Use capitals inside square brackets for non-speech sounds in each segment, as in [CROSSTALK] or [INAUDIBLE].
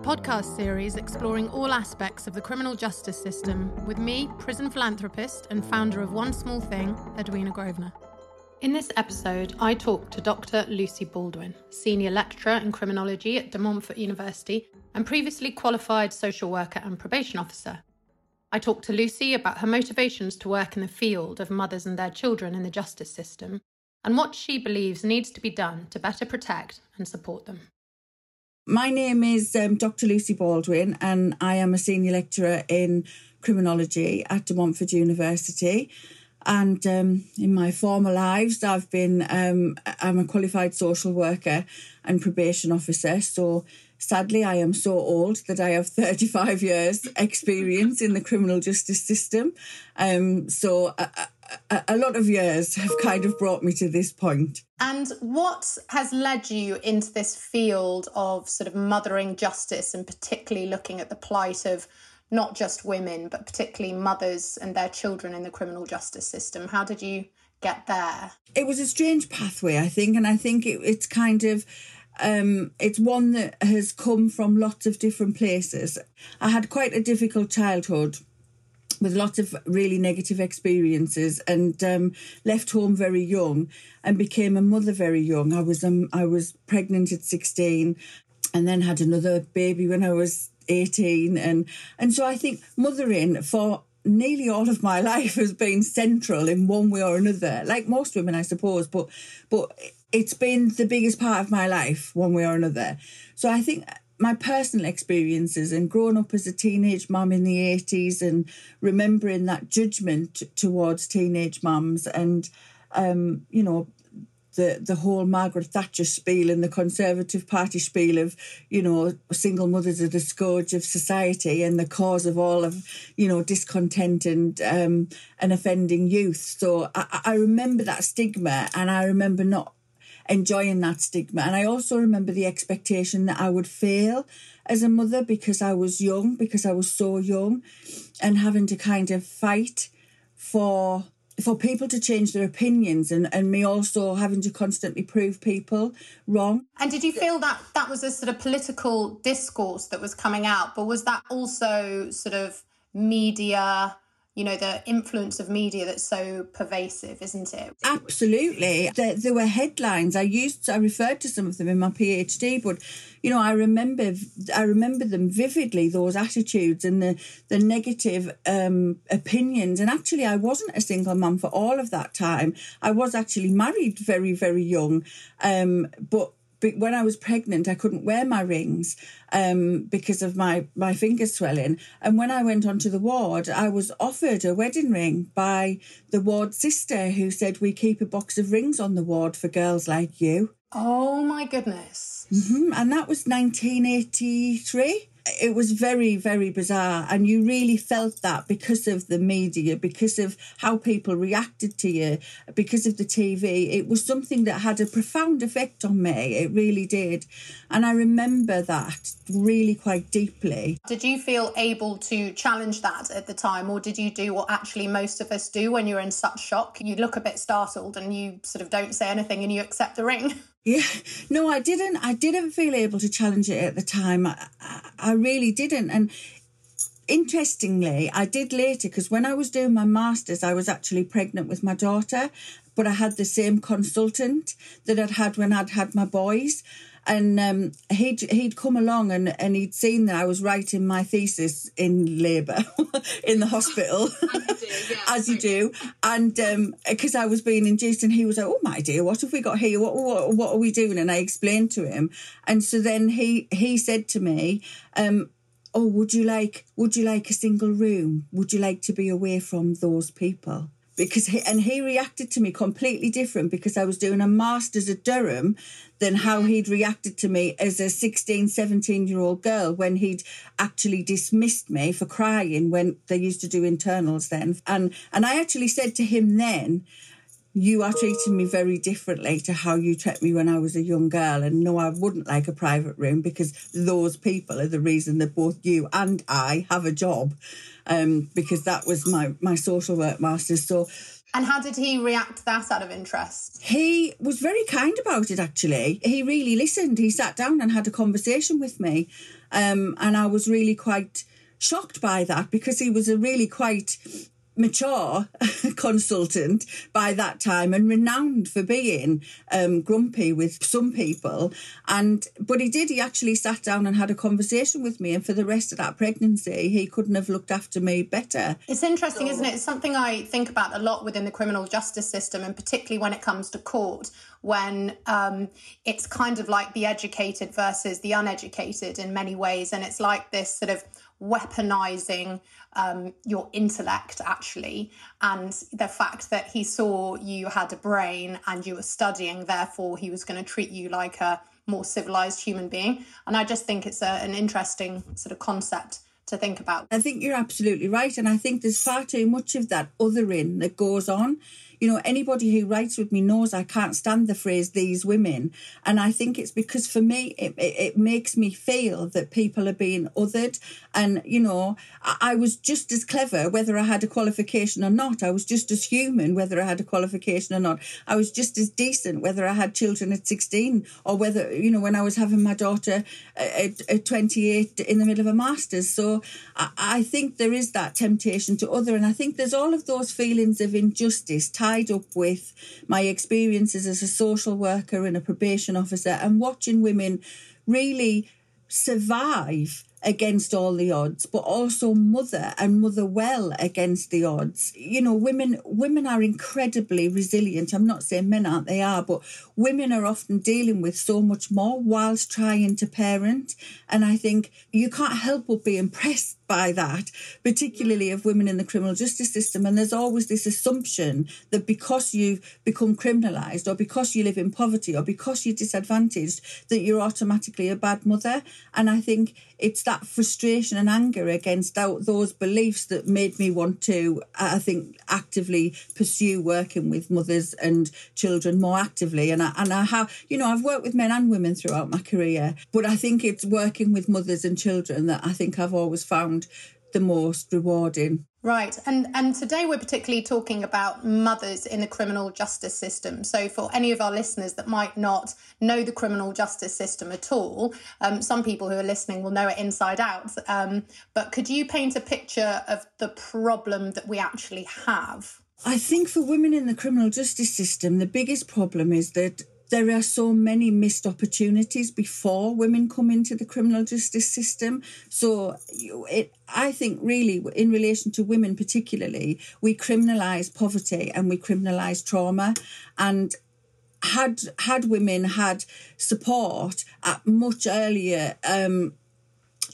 podcast series exploring all aspects of the criminal justice system with me, prison philanthropist and founder of One Small Thing, Edwina Grosvenor. In this episode, I talk to Dr. Lucy Baldwin, senior lecturer in criminology at De Montfort University and previously qualified social worker and probation officer. I talk to Lucy about her motivations to work in the field of mothers and their children in the justice system and what she believes needs to be done to better protect and support them. My name is um, Dr. Lucy Baldwin, and I am a senior lecturer in criminology at De Montfort University. And um, in my former lives, I've been um, I'm a qualified social worker and probation officer. So sadly, I am so old that I have 35 years [LAUGHS] experience in the criminal justice system. Um, so a, a, lot of years have kind of brought me to this point. And what has led you into this field of sort of mothering justice and particularly looking at the plight of not just women, but particularly mothers and their children in the criminal justice system? How did you get there? It was a strange pathway, I think, and I think it, it's kind of um, it's one that has come from lots of different places. I had quite a difficult childhood with lots of really negative experiences and um, left home very young and became a mother very young. I was um, I was pregnant at 16 and then had another baby when I was 18 and and so I think mothering for nearly all of my [LAUGHS] life has been central in one way or another like most women I suppose but but it's been the biggest part of my life one way or another so I think my personal experiences and growing up as a teenage mum in the 80s and remembering that judgment towards teenage mums and um, you know the the whole Margaret Thatcher spiel and the Conservative Party spiel of you know single mothers are the scourge of society and the cause of all of you know discontent and um, and offending youth. So I, I remember that stigma, and I remember not enjoying that stigma, and I also remember the expectation that I would fail as a mother because I was young, because I was so young, and having to kind of fight for for people to change their opinions and, and me also having to constantly prove people wrong. And did you feel that that was a sort of political discourse that was coming out, but was that also sort of media? You know, the influence of media that's so pervasive, isn't it? Absolutely. There, there were headlines. I used, I referred to some of them in my PhD, but you know, I remember, I remember them vividly. Those attitudes and the the negative um, opinions. And actually, I wasn't a single mum for all of that time. I was actually married very, very young, um, but when I was pregnant, I couldn't wear my rings um, because of my, my finger swelling. And when I went onto the ward, I was offered a wedding ring by the ward sister who said, We keep a box of rings on the ward for girls like you. Oh my goodness. Mm-hmm. And that was 1983 it was very, very bizarre. And you really felt that because of the media, because of how people reacted to you, because of the TV. It was something that had a profound effect on me. It really did. And I remember that really quite deeply. Did you feel able to challenge that at the time, or did you do what actually most of us do when you're in such shock? You look a bit startled and you sort of don't say anything and you accept the ring. [LAUGHS] Yeah, no, I didn't. I didn't feel able to challenge it at the time. I, I, really didn't. And interestingly, I did later because when I was doing my masters, I was actually pregnant with my daughter, but I had the same consultant that I'd had when I'd had my boys and um, he'd he'd come along and, and he'd seen that I was writing my thesis in labour [LAUGHS] in the hospital, [LAUGHS] as you do, yeah, as you do. and because um, I was being induced, and he was like, "Oh my dear, what have we got here? What, what what are we doing?" And I explained to him, and so then he he said to me. Um, oh would you like would you like a single room would you like to be away from those people because he, and he reacted to me completely different because I was doing a master's at Durham than how he'd reacted to me as a 16 17 year old girl when he'd actually dismissed me for crying when they used to do internals then. And and I actually said to him then you are treating me very differently to how you treated me when I was a young girl. And no, I wouldn't like a private room because those people are the reason that both you and I have a job. Um, because that was my my social work masters. So and how did he react to that out of interest? He was very kind about it, actually. He really listened. He sat down and had a conversation with me. Um, and I was really quite shocked by that because he was a really quite mature [LAUGHS] consultant by that time and renowned for being um, grumpy with some people. And but he did he actually sat down and had a conversation with me and for the rest of that pregnancy he couldn't have looked after me better. It's interesting so, isn't it? It's something i think about a lot within the criminal justice system and particularly when it comes to court when um, it's kind of like the educated versus the uneducated in many ways. And it's like this sort of weaponizing um, your intellect actually and the fact that he saw you had a brain and you were studying therefore he was going to treat you like a more civilized human being. And i just think it's a, an interesting sort of concept to think about. I think you're absolutely right and i think there's far too much of that othering that goes on you know, anybody who writes with me knows I can't stand the phrase these women. And I think it's because for me, it, it, it makes me feel that people are being othered. And, you know, I, I, was just as clever whether I had a qualification or not. I was just as human whether I had a qualification or not. I was just as decent whether I had children at 16 or whether, you know, when I was having my daughter at, at 28 in the middle of a master's. So I, I think there is that temptation to other. And I think there's all of those feelings of injustice tied tied up with my experiences as a social worker and a probation officer and watching women really survive against all the odds but also mother and mother well against the odds. You know women women are incredibly resilient. I'm not saying men aren't they are but women are often dealing with so much more whilst trying to parent. And i think you can't help but be impressed by that particularly of women in the criminal justice system. And there's always this assumption that because you've become criminalized or because you live in poverty or because you're disadvantaged that you're automatically a bad mother. And i think it's that frustration and anger against those beliefs that made me want to, uh, I think, actively pursue working with mothers and children more actively. And I, and I have, you know, I've worked with men and women throughout my career, but I think it's working with mothers and children that I think I've always found the most rewarding. Right. And and today we're particularly talking about mothers in the criminal justice system. So for any of our listeners that might not know the criminal justice system at all, um, some people who are listening will know it inside out. Um, but could you paint a picture of the problem that we actually have? I think for women in the criminal justice system, the biggest problem is that there are so many missed opportunities before women come into the criminal justice system. So it, I think really in relation to women particularly, we criminalise poverty and we criminalise trauma. And had had women had support at much earlier um,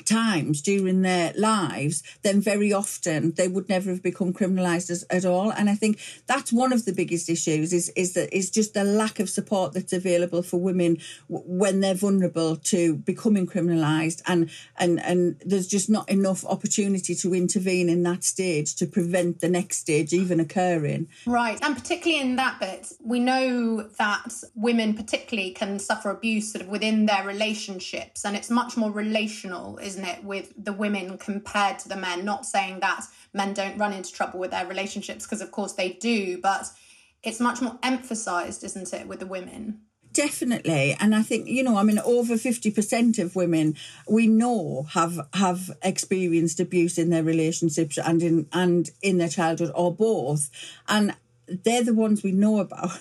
times during their lives, then very often they would never have become criminalised at all. And I think that's one of the biggest issues is is that is just the lack of support that's available for women when they're vulnerable to becoming criminalised, and and and there's just not enough opportunity to intervene in that stage to prevent the next stage even occurring. Right, and particularly in that bit, we know that women particularly can suffer abuse sort of within their relationships, and it's much more relational, isn't isn't it, with the women compared to the men? Not saying that men don't run into trouble with their relationships, because of course they do, but it's much more emphasized, isn't it, with the women? definitely, and I think you know, I mean, over fifty percent of women we know have have experienced abuse in their relationships and in and in their childhood or both, and they're the ones we know about. [LAUGHS]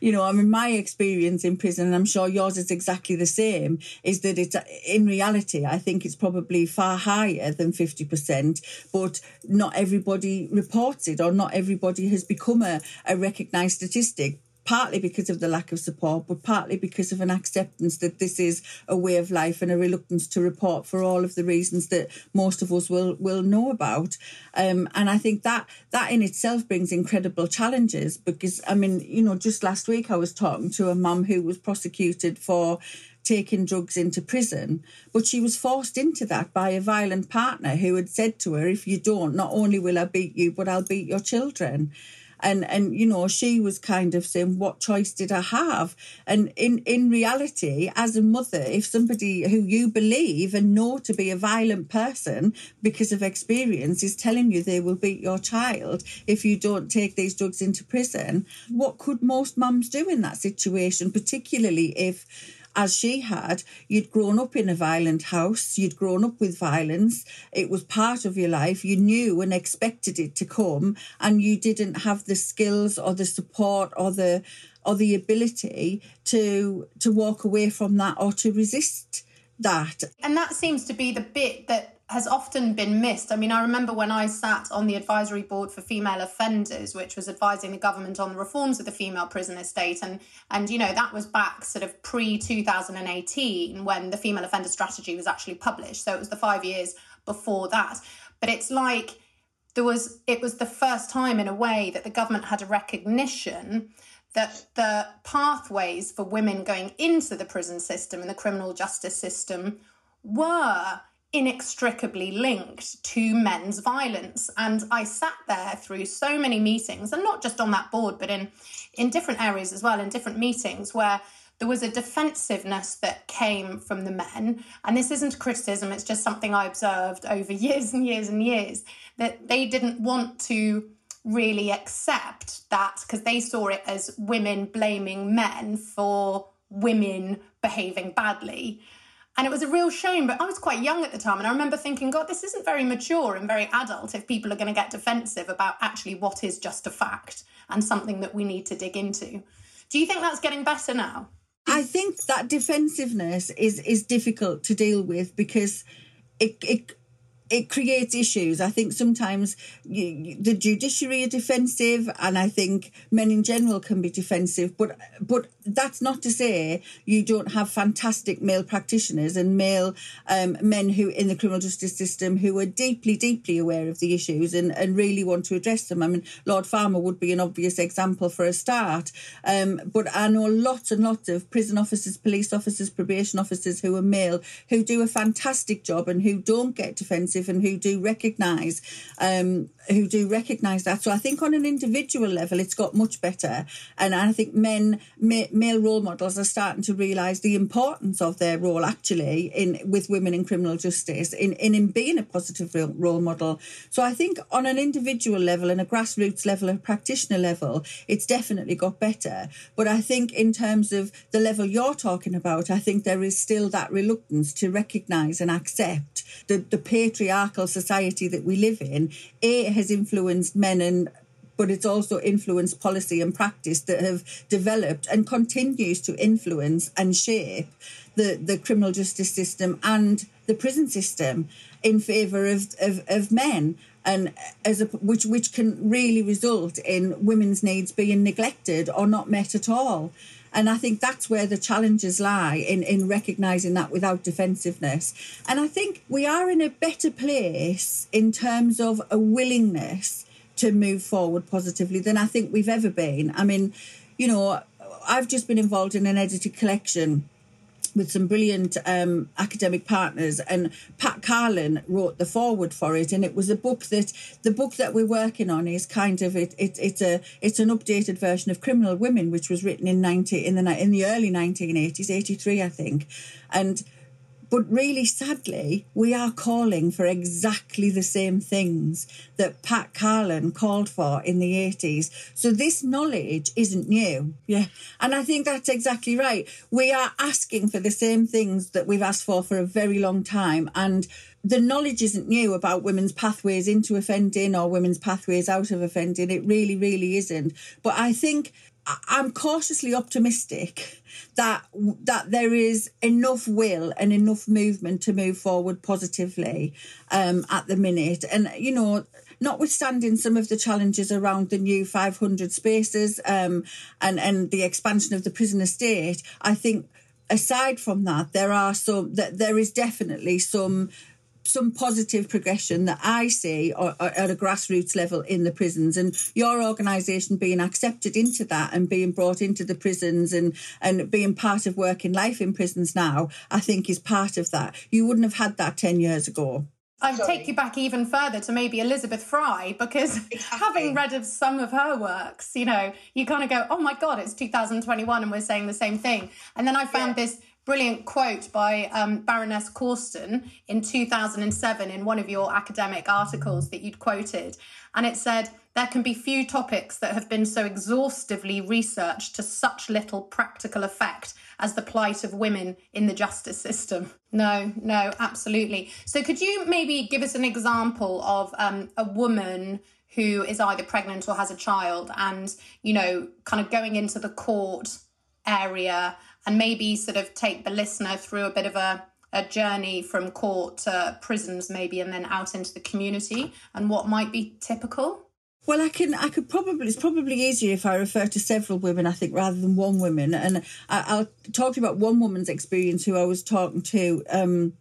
You know, I mean, my experience in prison, and I'm sure yours is exactly the same, is that it's in reality, I think it's probably far higher than 50%, but not everybody reports it or not everybody has become a, a recognised statistic partly because of the lack of support, but partly because of an acceptance that this is a way of life and a reluctance to report for all of the reasons that most of us will will know about. Um, and I think that that in itself brings incredible challenges because I mean, you know, just last week I was talking to a mum who was prosecuted for taking drugs into prison, but she was forced into that by a violent partner who had said to her, If you don't, not only will I beat you, but I'll beat your children and and you know she was kind of saying what choice did i have? And in in reality as a mother if somebody who you believe and know to be a violent person because of experience is telling you they will beat your child if you don't take these drugs into prison what could most mums do in that situation particularly if as she had, you'd grown up in a violent house, you'd grown up with violence, it was part of your life, you knew and expected it to come, and you didn't have the skills or the support or the or the ability to to walk away from that or to resist that. And that seems to be the bit that has often been missed. I mean, I remember when I sat on the advisory board for female offenders, which was advising the government on the reforms of the female prison estate, and and you know that was back sort of pre two thousand and eighteen when the female offender strategy was actually published. So it was the five years before that. But it's like there was it was the first time in a way that the government had a recognition that the pathways for women going into the prison system and the criminal justice system were inextricably linked to men's violence. And i sat there through so many meetings and not just on that board but in in different areas as well in different meetings where there was a defensiveness that came from the men. And this isn't a criticism it's just something i observed over [LAUGHS] years and years and years that they didn't want to really accept that because they saw it as women blaming men for women behaving badly and it was a real shame, but I was quite young at the time. And I remember thinking, God, this isn't very mature and very adult if people are going to get defensive about actually what is just a fact and something that we need to dig into. Do you think that's getting better now? I think that defensiveness is is difficult to deal with because it, it it creates issues. I think sometimes you, the judiciary are defensive, and I think men in general can be defensive. But but that's not to say you don't have fantastic male practitioners and male um, men who in the criminal justice system who are deeply deeply aware of the issues and, and really want to address them. I mean, Lord Farmer would be an obvious example for a start. Um, but I know lots and lots of prison officers, police officers, probation officers who are male who do a fantastic job and who don't get defensive and who do recognise um, who do recognise that. So I think on an individual level, it's got much better, and I think men ma- male role models are starting to realise the importance of their role actually in with women in criminal justice in in, in being a positive role model. So I think on an individual level and a grassroots level, a practitioner level, it's definitely got better. But I think in terms of the level you're talking about, I think there is still that reluctance to recognise and accept the, the patriarchal society that we live in. A has influenced men and but it's also influenced policy and practice that have developed and continues to influence and shape the, the criminal justice system and the prison system in favour of, of, of men and as a, which which can really result in women's needs being neglected or not met at all. And I think that's where the challenges lie in, in recognizing that without defensiveness. And I think we are in a better place in terms of a willingness to move forward positively than I think we've ever been. I mean, you know, I've just been involved in an edited collection with some brilliant um, academic partners. And pat Carlen wrote the forward for it. And it was a book that the book that we're working on is kind of it, it it's a it's an updated version of criminal women which was written in 90 in the in the early 1980s 83 i think. And but really sadly, we are calling for exactly the same things that Pat Carlen called for in the 80s. So this knowledge isn't new. Yeah. And I think that's exactly right. We are asking for the same things that we've asked for for a very long time. And the knowledge isn't new about women's pathways into offending or women's pathways out of offending. It really, really isn't. But I think I'm cautiously optimistic that that there is enough will and enough movement to move forward positively um, at the minute. And you know, notwithstanding some of the challenges around the new 500 spaces um, and and the expansion of the prison estate, I think aside from that, there are some that there is definitely some some positive progression that I see or, or at a grassroots level in the prisons, and your organisation being accepted into that and being brought into the prisons and and being part of working life in prisons now, I think is part of that. You wouldn't have had that ten years ago. I would take you back even further to maybe Elizabeth Fry because [LAUGHS] exactly. having read of some of her works, you know, you kind of go, "Oh my God, it's 2021 and we're saying the same thing." And then I found yeah. this brilliant quote by um, Baroness Corston in 2007 in one of your academic articles that you'd quoted. And it said, There can be few topics that have been so exhaustively researched to such little practical effect as the plight of women in the justice system. No, no, absolutely. So, could you maybe give us an example of um, a woman? Who is either pregnant or has a child, and you know, kind of going into the court area and maybe sort of take the listener through a bit of a, a journey from court to prisons, maybe, and then out into the community and what might be typical? Well, I can. I could probably. It's probably easier if I refer to several women. I think rather than one woman. And I, will talk to you about one woman's experience who I was talking to. Um,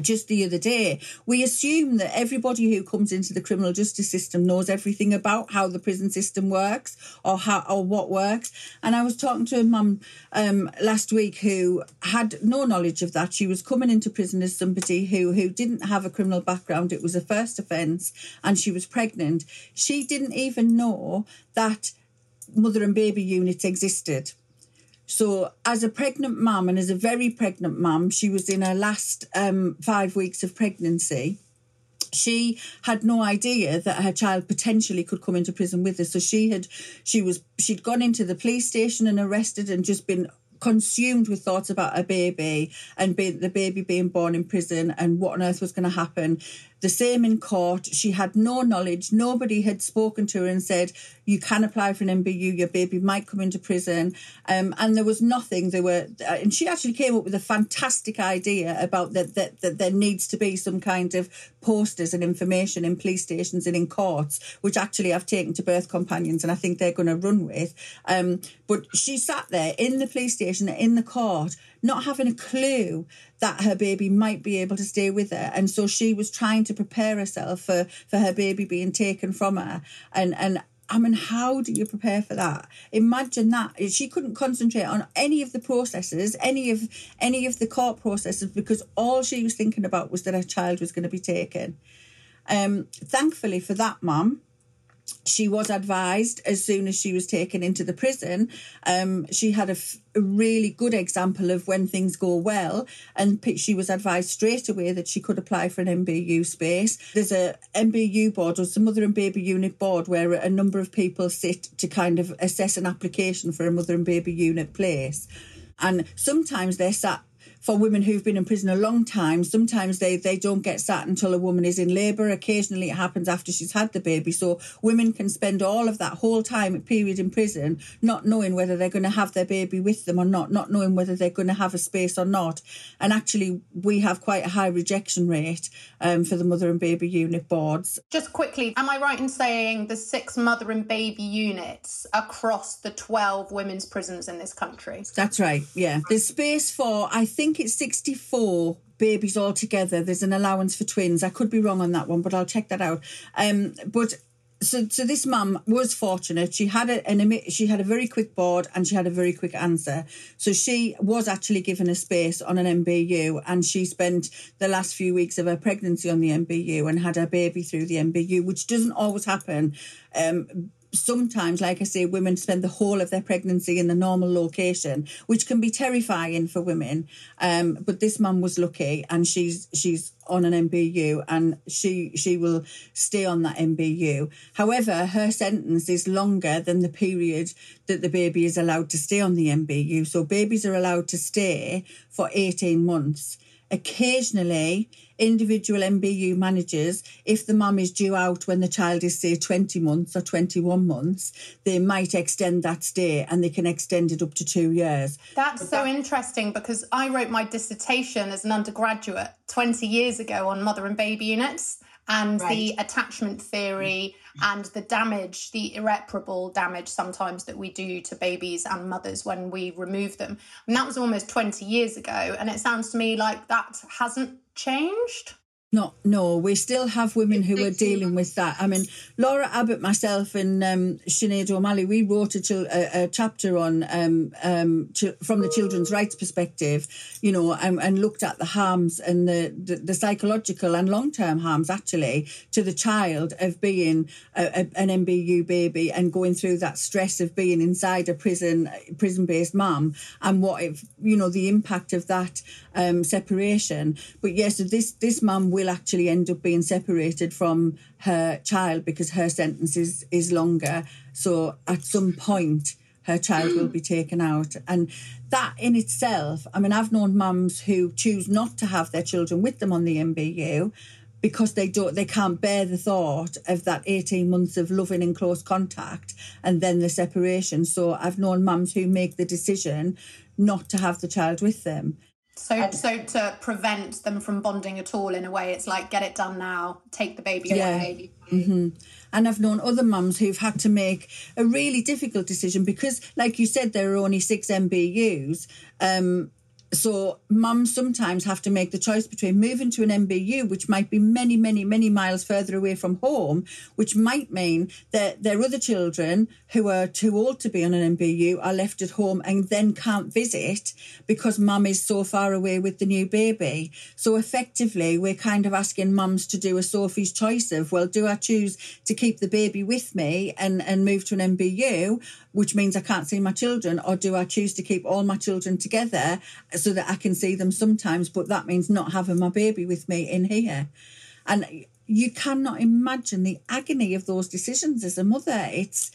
just the other day, we assume that everybody who comes into the criminal justice system knows everything about how the prison system works or how or what works. And I was talking to a mum um, last week who had no knowledge of that. She was coming into prison as somebody who who didn't have a criminal background. It was a first offence, and she was pregnant. She didn't even know that mother and baby units existed. So, as a pregnant mum and as a very pregnant mum, she was in her last um, five weeks of pregnancy. She had no idea that her child potentially could come into prison with her. So she had, she was, she'd gone into the police station and arrested and just been consumed with thoughts about a baby and be, the baby being born in prison and what on earth was going to happen. The same in court. She had no knowledge. Nobody had spoken to her and said, you can apply for an MBU, your baby might come into prison. Um, and there was nothing. There were, uh, and she actually came up with a fantastic idea about that, that, that there needs to be some kind of posters and information in police stations and in courts, which actually I've taken to birth companions and I think they're going to run with. Um, but she sat there in the police station, in the court, not having a clue that her baby might be able to stay with her. And so she was trying to prepare herself for, for her baby being taken from her. And, and I mean, how do you prepare for that? Imagine that she couldn't concentrate on any of the processes, any of any of the court processes, because all she was thinking about was that her child was going to be taken. Um, thankfully for that mum, she was advised as soon as she was taken into the prison. Um, she had a, f- a really good example of when things go well, and she was advised straight away that she could apply for an MBU space. There's a MBU board or some mother and baby unit board where a number of people sit to kind of assess an application for a mother and baby unit place. And sometimes they're sat for women who've been in prison a long time, sometimes they, they don't get sat until a woman is in labour. Occasionally it happens after she's had the baby. So women can spend all of that whole time period in prison not knowing whether they're going to have their baby with them or not, not knowing whether they're going to have a space or not. And actually, we have quite a high rejection rate um, for the mother and baby unit boards. Just quickly, am I right in saying the six mother and baby units across the 12 women's prisons in this country? That's right, yeah. There's space for, I think, think it's 64 babies altogether. There's an allowance for twins. I could be wrong on that one, but I'll check that out. Um, but so so this mum was fortunate. She had a, an she had a very quick board and she had a very quick answer. So she was actually given a space on an MBU, and she spent the last few weeks of her pregnancy on the MBU and had her baby through the MBU, which doesn't always happen. Um, sometimes, like I say, women spend the whole of their pregnancy in the normal location, which can be terrifying for women. Um, but this mum was lucky, and she's she's on an MBU, and she she will stay on that MBU. However, her sentence is longer than the period that the baby is allowed to stay on the MBU. So babies are allowed to stay for eighteen months. Occasionally, individual MBU managers, if the mum is due out when the child is, say, 20 months or 21 months, they might extend that stay and they can extend it up to two years. That's so interesting because I wrote my dissertation as an undergraduate 20 years ago on mother and baby units and right. the attachment theory and the damage, the irreparable damage sometimes that we do to babies and mothers when we remove them. And that was almost 20 years ago. And it sounds to me like that hasn't changed. No, no, we still have women who are dealing with that. I mean, Laura Abbott, myself, and um, Sinead O'Malley, we wrote a, a, a chapter on um, um, ch- from the children's rights perspective, you know, and, and looked at the harms and the, the, the psychological and long term harms actually to the child of being a, an MBU baby and going through that stress of being inside a prison, prison based mum, and what, if, you know, the impact of that um, separation. But yes, this this mum will actually end up being separated from her child because her sentence is is longer. So at some point her child will be taken out. And that in itself, I mean, I've known mums who choose not to have their children with them on the MBU because they don't they can't bear the thought of that 18 months of loving and close contact and then the separation. So I've known mums who make the decision not to have the child with them. So, so to prevent them from bonding at all, in a way, it's like get it done now, take the baby yeah. away. Mm-hmm. And I've known other mums who've had to make a really difficult decision because, like you said, there are only six MBUs. Um, so mums sometimes have to make the choice between moving to an MBU, which might be many, many, many miles further away from home, which might mean that their other children who are too old to be on an MBU are left at home and then can't visit because mum is so far away with the new baby. So effectively, we're kind of asking mums to do a Sophie's choice of, well, do I choose to keep the baby with me and, and move to an MBU, which means I can't see my children, or do I choose to keep all my children together so that I can see them sometimes, but that means not having my baby with me in here? And you cannot imagine the agony of those decisions as a mother. It's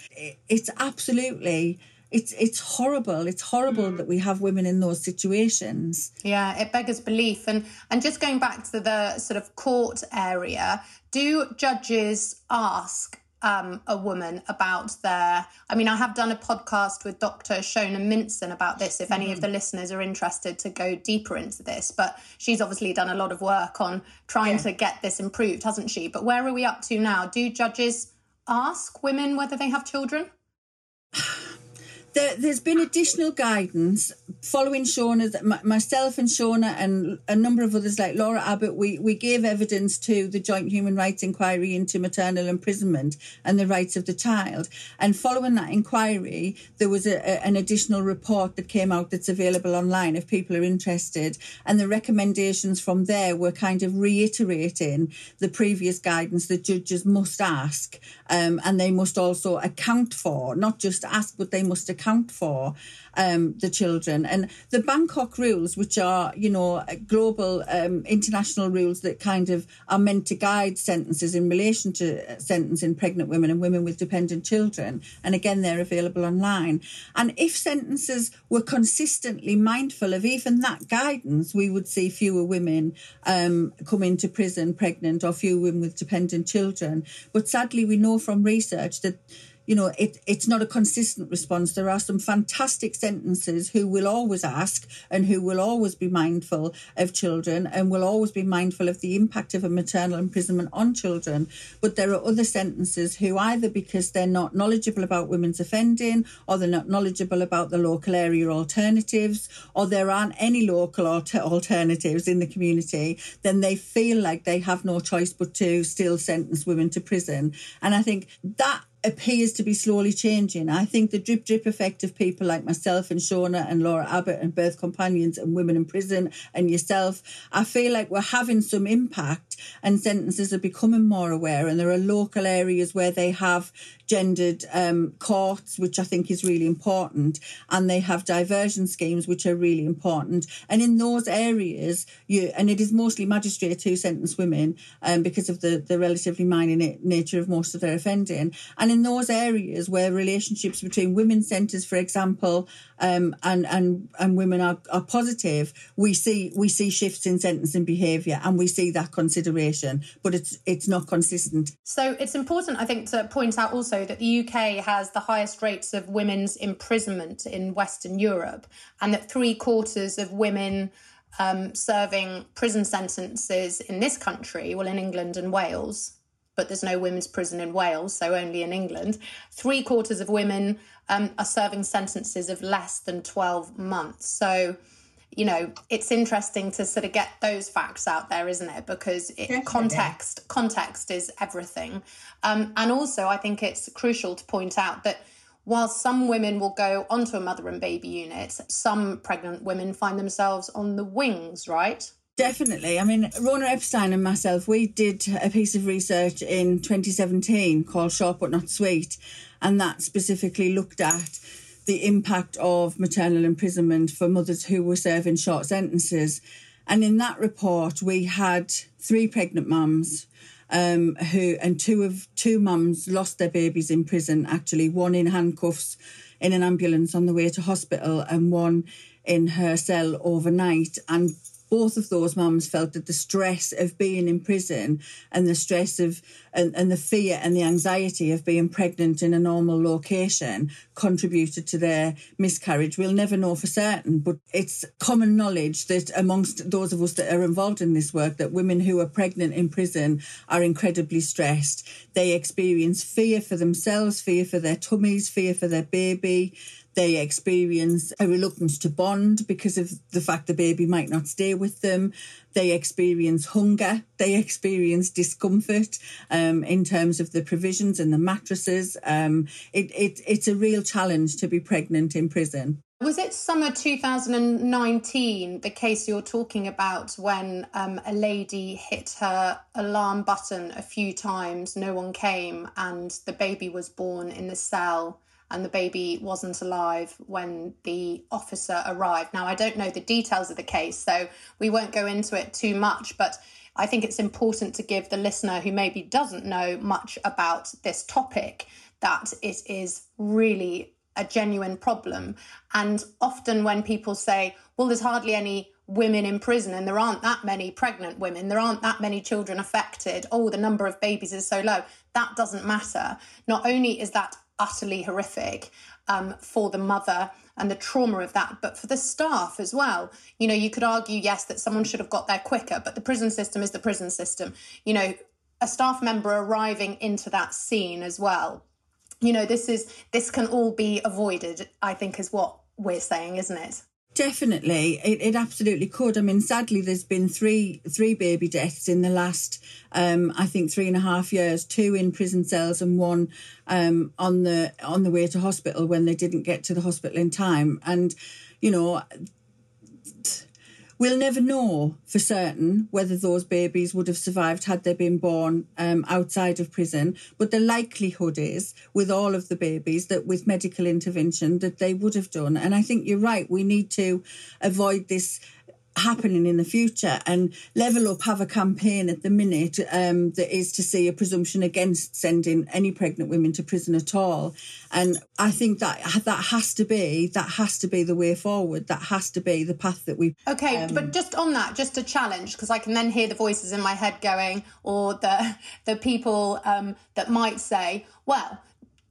it's absolutely it's it's horrible. It's horrible mm. that we have women in those situations. Yeah, it beggars belief. And and just going back to the sort of court area, do judges ask um, a woman about their. I mean, I have done a podcast with Dr. Shona Minson about this. If any mm. of the listeners are interested to go deeper into this, but she's obviously done a lot of work on trying yeah. to get this improved, hasn't she? But where are we up to now? Do judges ask women whether they have children? [SIGHS] [LAUGHS] there, has been additional guidance following Shona, myself and Shona, and a number of others like Laura Abbott. We, we gave evidence to the Joint Human Rights Inquiry into maternal imprisonment and the rights of the child. And following that inquiry, there was a, a, an additional report that came out that's available online if people are interested. And the recommendations from there were kind of reiterating the previous guidance that judges must ask um, and they must also account for, not just ask, but they must account account for um, the children. And the Bangkok rules, which are, you know, global um, international rules that kind of are meant to guide sentences in relation to sentencing pregnant women and women with dependent children. And again, they're available online. And if sentences were consistently mindful of even that guidance, we would see fewer women um, come into prison pregnant or fewer women with dependent children. But sadly, we know from research that you know, it, it's not a consistent response. There are some fantastic sentences who will always ask and who will always be mindful of children and will always be mindful of the impact of a maternal imprisonment on children. But there are other sentences who either because they're not knowledgeable about women's offending or they're not knowledgeable about the local area alternatives or there aren't any local alter- alternatives in the community, then they feel like they have no choice but to still sentence women to prison. And I think that appears to be slowly changing. I think the drip drip effect of people like myself and Shona and Laura Abbott and Birth Companions and Women in Prison and yourself, I feel like we're having some impact and sentences are becoming more aware. And there are local areas where they have gendered um, courts, which I think is really important, and they have diversion schemes, which are really important. And in those areas, you and it is mostly magistrates who sentence women um, because of the, the relatively minor na- nature of most of their offending. And in those areas where relationships between women's centres, for example, um, and and and women are, are positive, we see we see shifts in sentencing behaviour, and we see that consideration, but it's it's not consistent. So it's important, I think, to point out also that the UK has the highest rates of women's imprisonment in Western Europe, and that three quarters of women um, serving prison sentences in this country, well, in England and Wales, but there's no women's prison in Wales, so only in England, three quarters of women um, are serving sentences of less than 12 months. So you know it's interesting to sort of get those facts out there isn't it? Because it, context context is everything. Um, and also i think it's crucial to point out that while some women will go onto a mother and baby unit some pregnant women find themselves on the wings right Definitely. I mean, Rona Epstein and myself, we did a piece of research in 2017 called Short But Not Sweet, and that specifically looked at the impact of maternal imprisonment for mothers who were serving short sentences. And in that report, we had three pregnant mums um, who, and two of two mums lost their babies in prison. Actually, one in handcuffs in an ambulance on the way to hospital, and one in her cell overnight. And both of those mums felt that the stress of being in prison and the stress of and, and the fear and the anxiety of being pregnant in a normal location contributed to their miscarriage. We'll never know for certain, but it's common knowledge that amongst those of us that are involved in this work, that women who are pregnant in prison are incredibly stressed. They experience fear for themselves, fear for their tummies, fear for their baby they experience a reluctance to bond because of the fact the baby might not stay with them. They experience hunger. They experience discomfort um, in terms of the provisions and the mattresses. Um, it, it, it's a real challenge to be pregnant in prison. Was it summer 2019, the case you're talking about, when um, a lady hit her alarm button a few times, no one came, and the baby was born in the cell? And the baby wasn't alive when the officer arrived. Now, I don't know the details of the case, so we won't go into it too much, but I think it's important to give the listener who maybe doesn't know much about this topic that it is really a genuine problem. And often when people say, well, there's hardly any women in prison and there aren't that many pregnant women, there aren't that many children affected, oh, the number of babies is so low, that doesn't matter. Not only is that utterly horrific um, for the mother and the trauma of that, but for the staff as well. You know, you could argue, yes, that someone should have got there quicker, but the prison system is the prison system. You know, a staff member arriving into that scene as well. You know, this is this can all be avoided, I think, is what we're saying, isn't it? Definitely, it, it absolutely could. I mean, sadly, there's been three three baby deaths in the last, um, I think, three and a half years. Two in prison cells and one um, on the on the way to hospital when they didn't get to the hospital in time. And you know, We'll never know for certain whether those babies would have survived had they been born um, outside of prison, but the likelihood is, with all of the babies, that with medical intervention, that they would have done. And I think you're right. We need to avoid this happening in the future. And level up have a campaign at the minute um, that is to see a presumption against sending any pregnant women to prison at all. And i think that that has to be that has to be the way forward. That has to be the path that we okay um, but just on that just a challenge because i can then hear the voices in my head going or the [LAUGHS] the people um, that might say well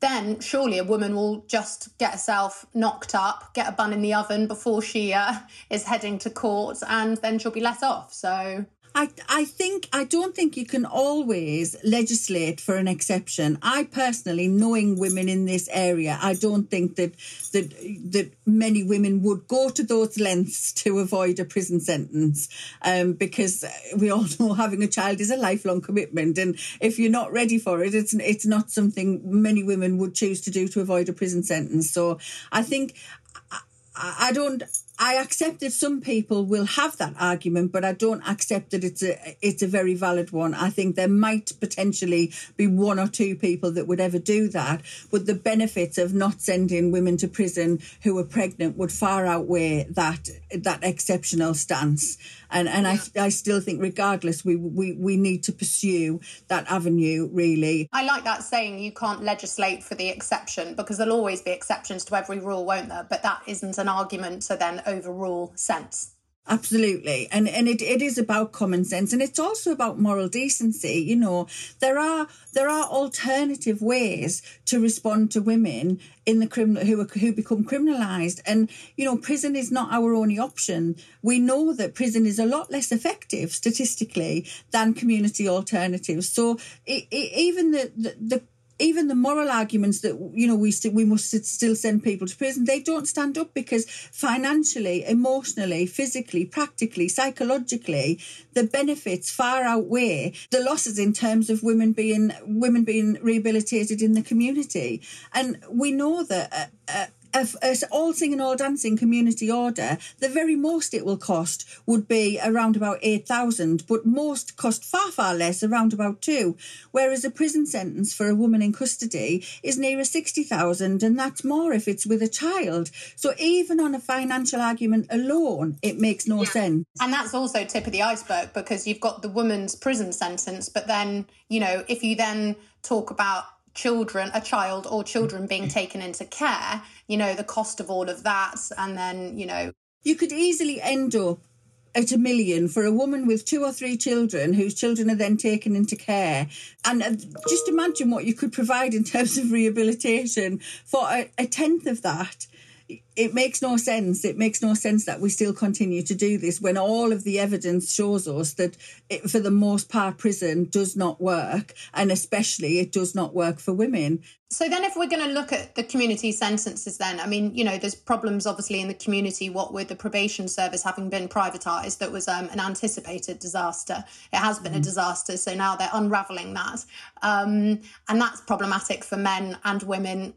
then surely a woman will just get herself knocked up, get a bun in the oven before she uh, [LAUGHS] is heading to court, and then she'll be let off. So I, I think I don't think you can always legislate for an exception. I personally, knowing women in this area, I don't think that that that many women would go to those lengths [LAUGHS] to avoid a prison sentence, um, because we all [LAUGHS] know having a child is a lifelong commitment, and if you're not ready for it, it's it's not something many women would choose to do to avoid a prison sentence. So I think I, I don't I accept that some people will have that argument, but I don't accept that it's a it's a very valid one. I think there might potentially be one or two people that would ever do that, but the benefits of not sending women to prison who are pregnant would far outweigh that that exceptional stance. And and. I I still think regardless we, we we need to pursue that avenue really. I like that saying you can't legislate for the exception because there'll always be exceptions to every rule, won't there? But that isn't an argument to then overrule sense. Absolutely. And and it, it is about common sense and it's also about moral decency. You know, there are there are alternative ways to respond to women in the criminal who are, who become criminalized and you know prison is not our only option we know that prison is a lot less effective statistically than community alternatives so it, it, even the, the, the even the moral arguments that you know we st- we must still send people to prison they don't stand up because financially emotionally physically practically psychologically the benefits far outweigh the losses in terms of women being women being rehabilitated in the community. And we know that uh, uh, of all singing, all dancing community order, the very most it will cost would be around about 8,000, but most cost far, far less, around about two. Whereas a prison sentence for a woman in custody is nearer 60,000, and that's more if it's with a child. So even on a financial argument alone, it makes no yeah. sense. And that's also tip of the iceberg because you've got the woman's prison sentence, but then, you know, if you then talk about children, a child or children being taken into care, you know, the cost of all of that. And then, you know. You could easily end up at a million for a woman with two or three children whose children are then taken into care. And uh, just imagine what you could provide in terms of rehabilitation for a, a tenth of that it makes no sense. It makes no sense that we still continue to do this when all of the evidence shows us that, it, for the most part, prison does not work, and especially it does not work for women. So then, if we're going to look at the community sentences, then I mean, you know, there's problems obviously in the community. What with the probation service having been privatised, that was um, an anticipated disaster. It has been mm. a disaster, so now they're unravelling that, um, and that's problematic for men and women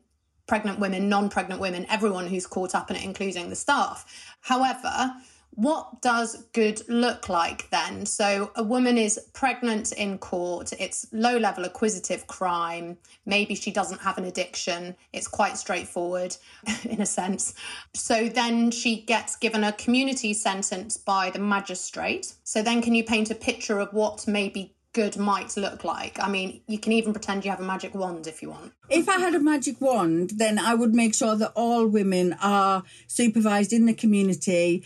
pregnant women, non pregnant women, everyone who's caught up in it, including the staff. However, what does good look like then? So, a woman is pregnant in court, it's low level acquisitive crime, maybe she doesn't have an addiction, it's quite straightforward [LAUGHS] in a sense. So, then she gets given a community sentence by the magistrate. So, then can you paint a picture of what maybe good might look like. I mean, you can even pretend you have a magic wand if you want. If I had a magic wand, then I would make sure that all women are supervised in the community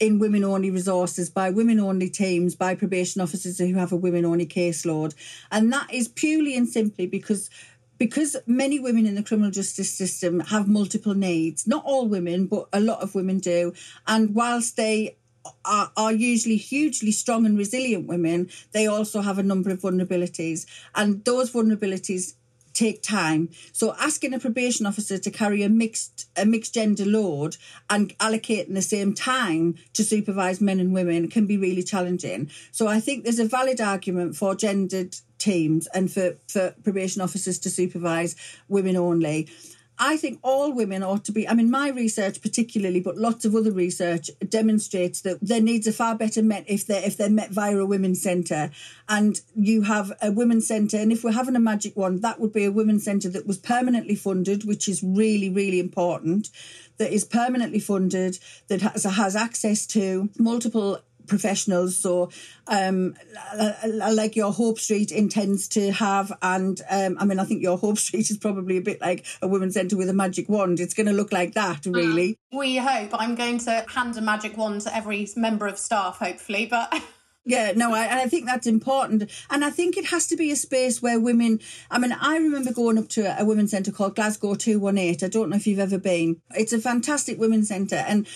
in women only resources by women only teams by probation officers who have a women only caseload and that is purely and simply because because many women in the criminal justice system have multiple needs not all women but a lot of women do and whilst they are, are usually hugely strong and resilient women, they also have a number of vulnerabilities. And those vulnerabilities take time. So asking a probation officer to carry a mixed a mixed gender load and allocating the same time to supervise men and women can be really challenging. So I think there's a valid argument for gendered teams and for, for probation officers to supervise women only. I think all women ought to be. I mean, my research particularly, but lots of other research demonstrates that their needs are far better met if they're if they're met via a women's centre. And you have a women's centre, and if we're having a magic one, that would be a women's centre that was permanently funded, which is really really important. That is permanently funded, that has, has access to multiple professionals. So, um, like your Hope Street intends to have, and um, I mean, I think your Hope [LAUGHS] Street is probably a bit like a women's centre with a magic wand. It's going to look like that, uh, really. Uh, we hope. I'm going to hand a magic wand to every member of staff, hopefully, but. [LAUGHS] Yeah, no, I, I think that's important. And I think it has to be a space where women, I mean, I remember going up to a, a women's centre called Glasgow 218. I don't know if you've ever been. It's a fantastic women's centre. And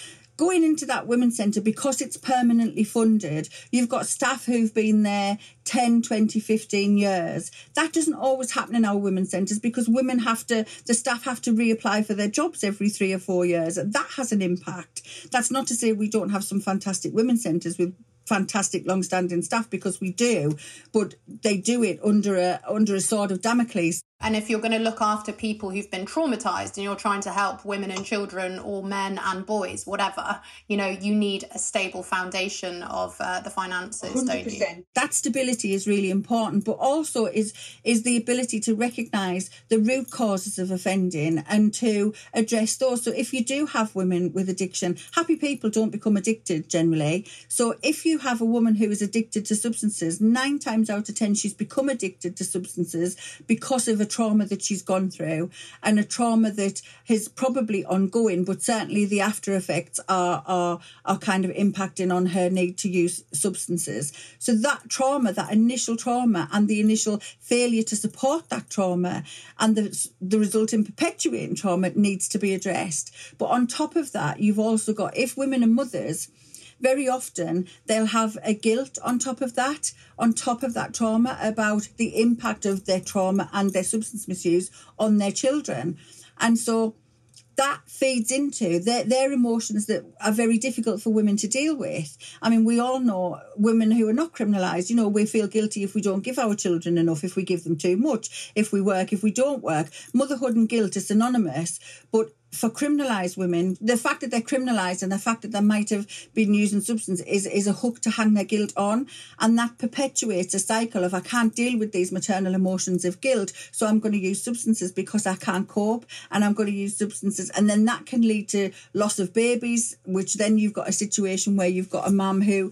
going into that women's centre because it's permanently funded you've got staff who've been there 10 20 15 years. That doesn't always happen in our women's centres because women have to the staff have to reapply for their jobs every three or four years. That has an impact. That's not to say we don't have some fantastic women's centres with fantastic long-standing staff because we do but they do it under a under a sword of damocles and if you're going to look after people who've been traumatized and you're trying to help women and children or men and boys, whatever, you know, you need a stable foundation of uh, the finances, 100%. don't you? That stability is really important, but also is is the ability to recognize the root causes of offending and to address those. So if you do have women with addiction, happy people don't become addicted generally. So if you have a woman who is addicted to substances, nine times out of ten she's become addicted to substances because of a trauma that she's gone through and a trauma that is probably ongoing, but certainly the after effects are, are, are kind of impacting on her need to use substances. So that trauma, that initial trauma and the initial failure to support that trauma and the, the resulting perpetuating trauma needs to be addressed. But on top of that, you've also got, if women and mothers, very often they'll have a guilt on top of that, on top of that trauma about the impact of their trauma and their substance misuse on their children. And so that feeds into their, their emotions that are very difficult for women to deal with. I mean, we all know women who are not criminalised, you know, we feel guilty if we don't give our children enough, if we give them too much, if we work, if we don't work. Motherhood and guilt is synonymous, but for criminalised women, the fact that they're criminalised and the fact that they might have been using substance is, is a hook to hang their guilt on. And that perpetuates a cycle of I can't deal with these maternal emotions of guilt, so I'm going to use substances because I can't cope and I'm going to use substances. And then that can lead to loss of babies, which then you've got a situation where you've got a mum who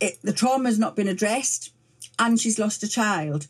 it, the trauma has not been addressed and she's lost a child.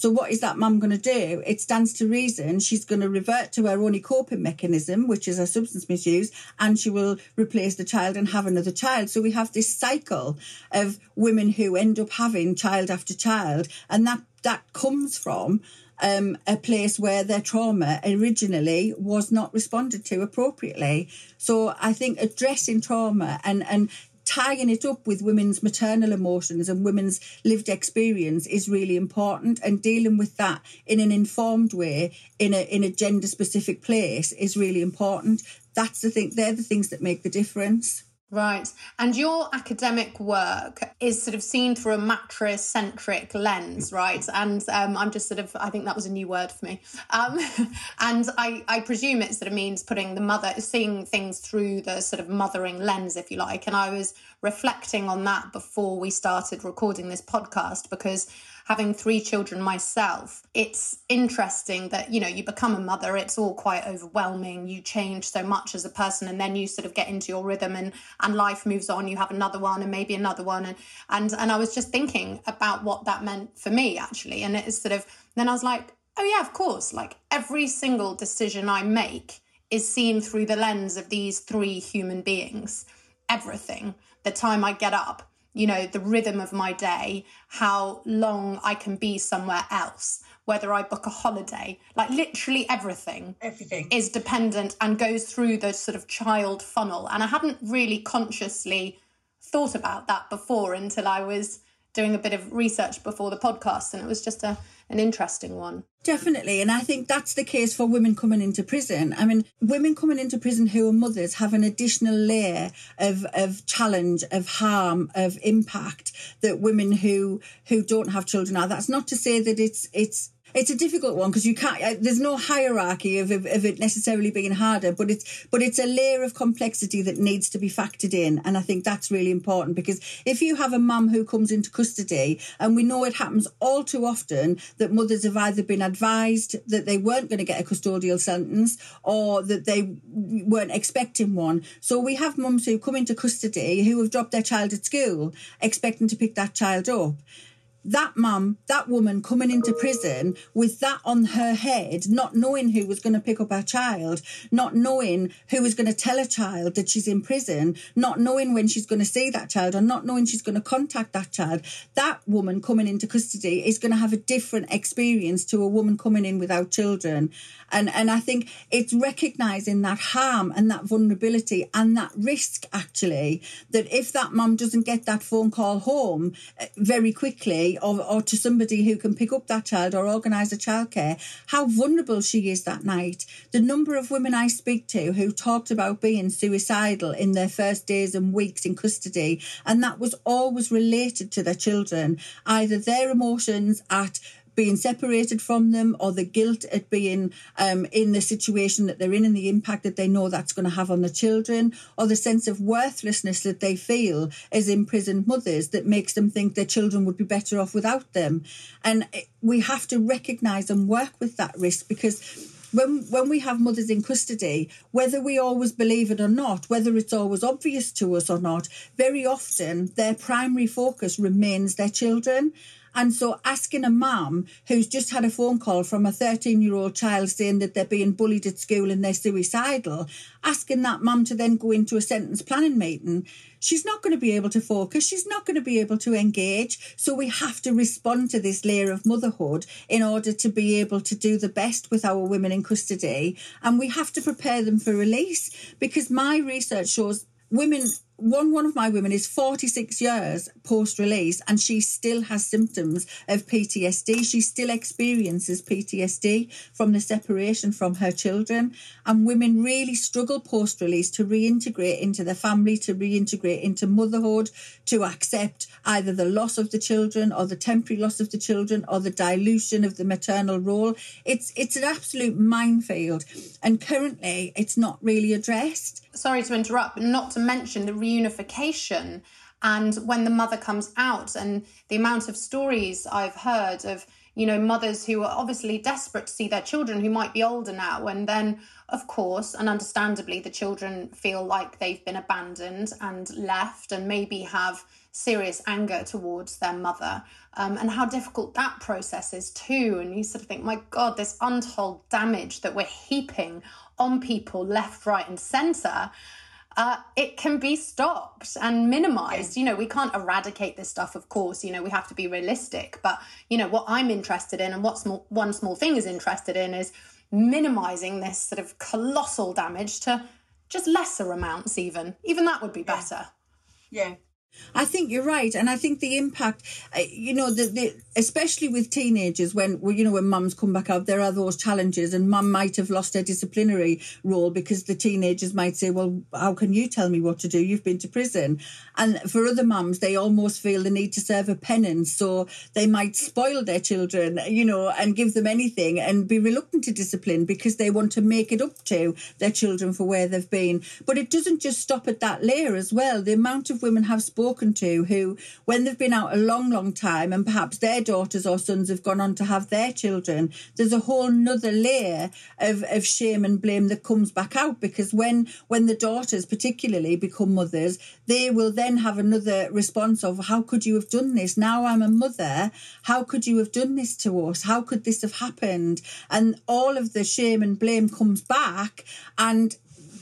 So, what is that mum going to do? It stands to reason she's going to revert to her only coping mechanism, which is her substance misuse, and she will replace the child and have another child. So, we have this cycle of women who end up having child after child, and that, that comes from um, a place where their trauma originally was not responded to appropriately. So I think addressing trauma and, and tying it up with women's maternal emotions and women's lived experience is really important and dealing with that in an informed way in a in a gender specific place is really important. That's the thing they're the things that make the difference Right. And your academic work is sort of seen through a matricentric lens, right? And um, I'm just sort of, I think that was a new word for me. Um, [LAUGHS] and I, I presume it sort of means putting the mother, seeing things through the sort of mothering lens, if you like. And I was reflecting on that before we started recording this podcast because having three children myself, it's interesting that, you know, you become a mother, it's all quite overwhelming. You change so much as a person and then you sort of get into your rhythm and and life moves on. You have another one and maybe another one. And and and I was just thinking about what that meant for me actually. And it's sort of then I was like, oh yeah, of course. Like every single decision I make is seen through the lens of these three human beings. Everything. The time I get up, you know, the rhythm of my day, how long I can be somewhere else, whether I book a holiday, like literally everything. Everything is dependent and goes through the sort of child funnel. And I hadn't really consciously thought about that before until I was doing a bit of research before the podcast and it was just a an interesting one. Definitely. And I think that's the case for women coming into prison. I mean, women coming into prison who are mothers have an additional layer of, of challenge, of harm, of impact that women who who don't have children are. That's not to say that it's it's it's a difficult one because you can't. Uh, there's no hierarchy of, of, of it necessarily being harder, but it's but it's a layer of complexity that needs to be factored in, and I think that's really important because if you have a mum who comes into custody, and we know it happens all too often that mothers have either been advised that they weren't going to get a custodial sentence or that they weren't expecting one. So we have mums who come into custody who have dropped their child at school expecting to pick that child up that mum, that woman coming into prison with that on her head, not knowing who was going to pick up her child, not knowing who was going to tell a child that she's in prison, not knowing when she's going to see that child, or not knowing she's going to contact that child, that woman coming into custody is going to have a different experience to a woman coming in without children. And, and I think it's recognizing that harm and that vulnerability and that risk, actually, that if that mum doesn't get that phone call home uh, very quickly or, or to somebody who can pick up that child or organise a childcare, how vulnerable she is that night. The number of women I speak to who talked about being suicidal in their first days and weeks in custody, and that was always related to their children, either their emotions at being separated from them or the guilt at being um, in the situation that they're in and the impact that they know that's going to have on the children or the sense of worthlessness that they feel as imprisoned mothers that makes them think their children would be better off without them. And we have to recognise and work with that risk because when when we have mothers in custody, whether we always believe it or not, whether it's always obvious to us or not, very often their primary focus remains their children. And so asking a mum who's just had a phone call from a 13 year old child saying that they're being bullied at school and they're suicidal, asking that mum to then go into a sentence planning meeting, she's not going to be able to focus. She's not going to be able to engage. So we have to respond to this layer of motherhood in order to be able to do the best with our women in custody. And we have to prepare them for release because my research shows women one one of my women is 46 years post release and she still has symptoms of PTSD. She still experiences PTSD from the separation from her children. And women really struggle post release to reintegrate into their family, to reintegrate into motherhood, to accept either the loss of the children or the temporary loss of the children or the dilution of the maternal role. It's it's an absolute minefield. And currently it's not really addressed. Sorry to interrupt, but not to mention the reunification. And when the mother comes out and the amount of stories I've heard of you know mothers who are obviously desperate to see their children who might be older now and then of course and understandably the children feel like they've been abandoned and left and maybe have serious anger towards their mother. Um, and how difficult that process is too. And you sort of think my god this untold damage that we're heaping on people left right and center uh, it can be stopped and minimized. You know, we can't eradicate this stuff, of course. You know, we have to be realistic. But, you know, what I'm interested in and what small, one small thing is interested in is minimizing this sort of colossal damage to just lesser amounts, even. Even that would be better. Yeah. I think you're right, and I think the impact, uh, you know, the, the especially with teenagers when you know when mums come back out, there are those challenges, and mum might have lost her disciplinary role because the teenagers might say, "Well, how can you tell me what to do? You've been to prison." And for other mums, they almost feel the need to serve a penance, so they might spoil their children, you know, and give them anything, and be reluctant to discipline because they want to make it up to their children for where they've been. But it doesn't just stop at that layer as well. The amount of women have spoken to who, when they've been out a long, long time and perhaps their daughters or sons have gone on to have their children, there's a whole nother layer of, of shame and blame that comes back out because when when the daughters particularly become mothers, they will then have another response of how could you have done this? Now I'm a mother. How could you have done this to us? How could this have happened? And all of the shame and blame comes back and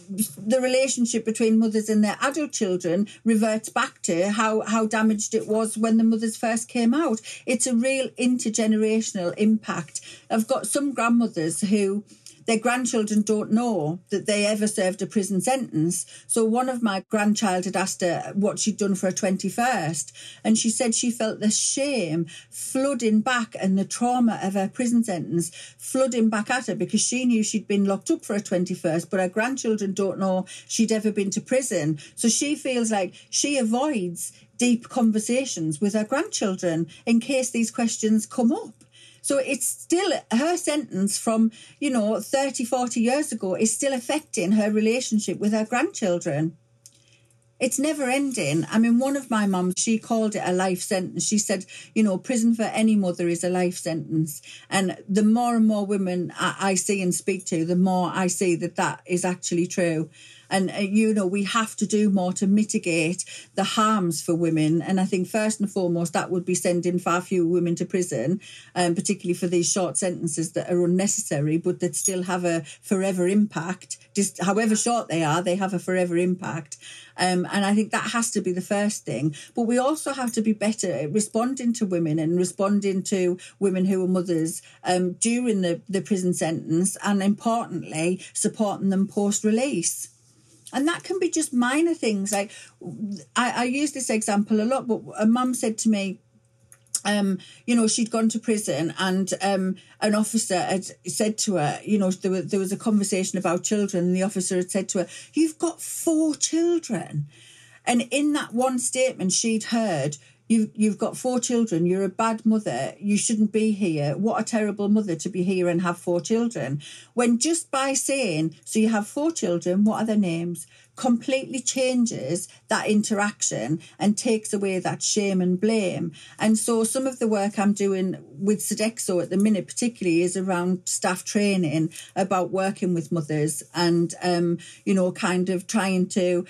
the relationship between mothers and their adult children reverts back to how, how damaged it was when the mothers first came out. It's a real intergenerational impact. I've got some grandmothers who their grandchildren don't know that they ever served a prison sentence. So one of my grandchild had asked her what she'd done for her 21st. And she said she felt the shame flooding back and the trauma of her prison sentence flooding back at her because she knew she'd been locked up for her 21st, but her grandchildren don't know she'd ever been to prison. So she feels like she avoids deep conversations with her grandchildren in case these questions come up. So it's still her sentence from, you know, 30, 40 years ago is still affecting her relationship with her grandchildren. It's never ending. I mean, one of my mums, she called it a life sentence. She said, you know, prison for any mother is a life sentence. And the more and more women I, I see and speak to, the more I see that that is actually true. And, uh, you know, we have to do more to mitigate the harms for women. And I think first and foremost, that would be sending far fewer women to prison, um, particularly for these short sentences that are unnecessary, but that still have a forever impact. Just however short they are, they have a forever impact. Um, and I think that has to be the first thing. But we also have to be better at responding to women and responding to women who are mothers um, during the, the prison sentence and importantly, supporting them post release. And that can be just minor things. Like I, I use this example a lot, but a mum said to me, um, you know, she'd gone to prison and um, an officer had said to her, you know, there, was there was a conversation about children, and the officer had said to her, You've got four children. And in that one statement she'd heard, You've, you've got four children. You're a bad mother. You shouldn't be here. What a terrible mother to be here and have four children. When just by saying, so you have four children, what are their names? completely changes that interaction and takes away that shame and blame. And so some of the work I'm doing with Sodexo at the minute, particularly, is around staff training about working with mothers and, um, you know, kind of trying to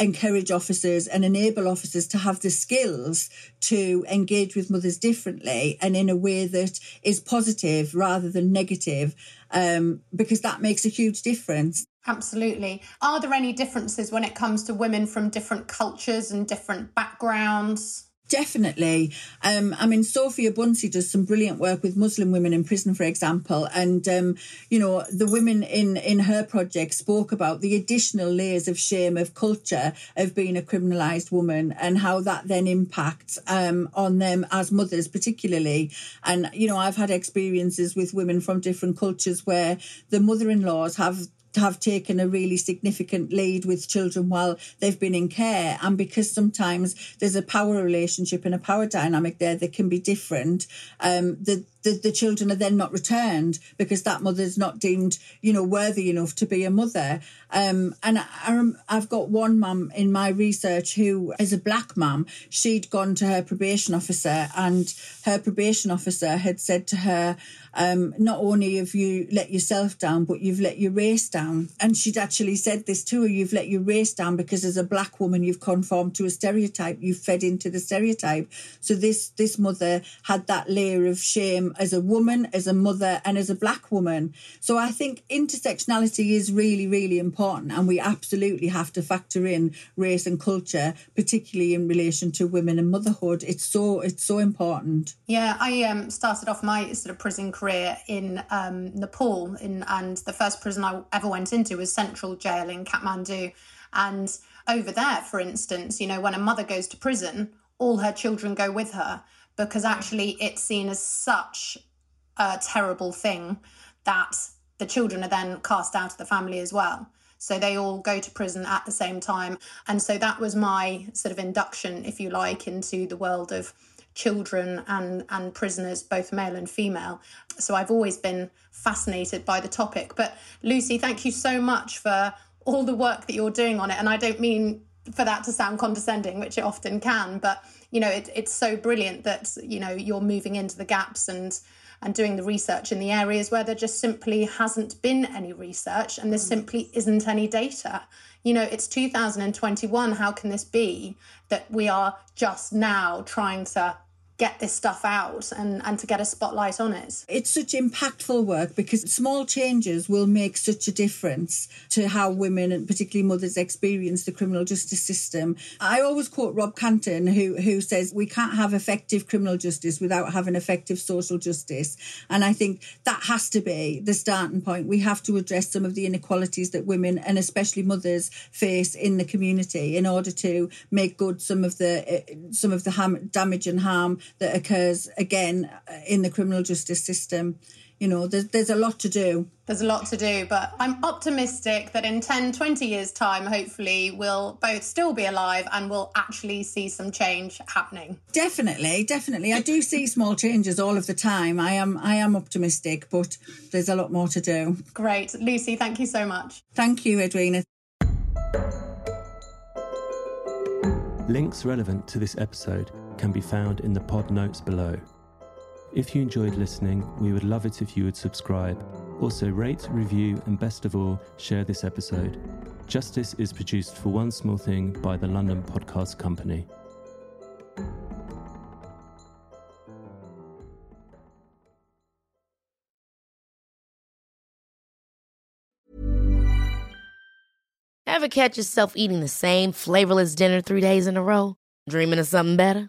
encourage officers and enable officers to have the skills to engage with mothers differently and in a way that is positive rather than negative, um, because that makes a huge difference. Absolutely. Are there any differences when it comes to women from different cultures and different backgrounds? Definitely. Um, I mean, Sofia Buncy does some brilliant work with Muslim women in prison, for example. And, um, you know, the women in, in her project spoke about the additional layers of shame of culture of being a criminalised woman and how that then impacts um, on them as mothers, particularly. And, you know, I've had experiences with women from different cultures where the mother in laws have have taken a really significant lead with children while they've been in care. And because sometimes there's a power relationship and a power dynamic there that can be different, um, the, the, the children are then not returned because that mother's not deemed, you know, worthy enough to be a mother. Um, and I, I've got one mum in my research who is a black mum. She'd gone to her probation officer and her probation officer had said to her, um, not only have you let yourself down, but you've let your race down. And she'd actually said this to her, you've let your race down because as a black woman, you've conformed to a stereotype. You've fed into the stereotype. So this, this mother had that layer of shame as a woman, as a mother, and as a black woman. So I think intersectionality is really, really important, and we absolutely have to factor in race and culture, particularly in relation to women and motherhood. It's so it's so important. Yeah, I um, started off my sort of prison career in um, Nepal, in, and the first prison I ever went into was Central Jail in Kathmandu, and over there, for instance, you know, when a mother goes to prison, all her children go with her because actually it's seen as such a terrible thing that the children are then cast out of the family as well. So they all go to prison at the same time. And so that was my sort of induction, if you like, into the world of children and, and prisoners, both male and female. So I've always been fascinated by the topic. But Lucy, thank you so much for all the work that you're doing on it. And I don't mean for that to sound condescending, which it often can, but you know, it, it's so brilliant that you know you're moving into the gaps and and doing the research in the areas where there just simply hasn't been any research and there mm. simply isn't any data. You know, it's 2021. How can this be that we are just now trying to get this stuff out and, and to get a spotlight on it. It's such impactful work because small changes will make such a difference to how women and particularly mothers experience the criminal justice system. I always quote Rob Canton who who says we can't have effective criminal justice without having effective social justice. And I think that has to be the starting point. We have to address some of the inequalities that women and especially mothers face in the community in order to make good some of the eh, some of the damage and harm that occurs again uh, in the criminal justice system. You know, there's, there's a lot to do. There's a lot to do, but I'm optimistic that in 10, 20 years' time, hopefully, we'll both still be alive and we'll actually see some change happening. Definitely, definitely. I do see small changes all of the time. I am I am optimistic, but there's a lot more to do. Great. Lucy, thank you so much. Thank you, Edwina. Links relevant to this episode can be found in the pod notes below. If you enjoyed listening, we would love it if you would subscribe Also, rate, review, and best of all, share this episode. Justice is produced for One Small Thing by the London Podcast Company. Ever catch yourself eating the same flavorless dinner three days in a row? Dreaming of something better?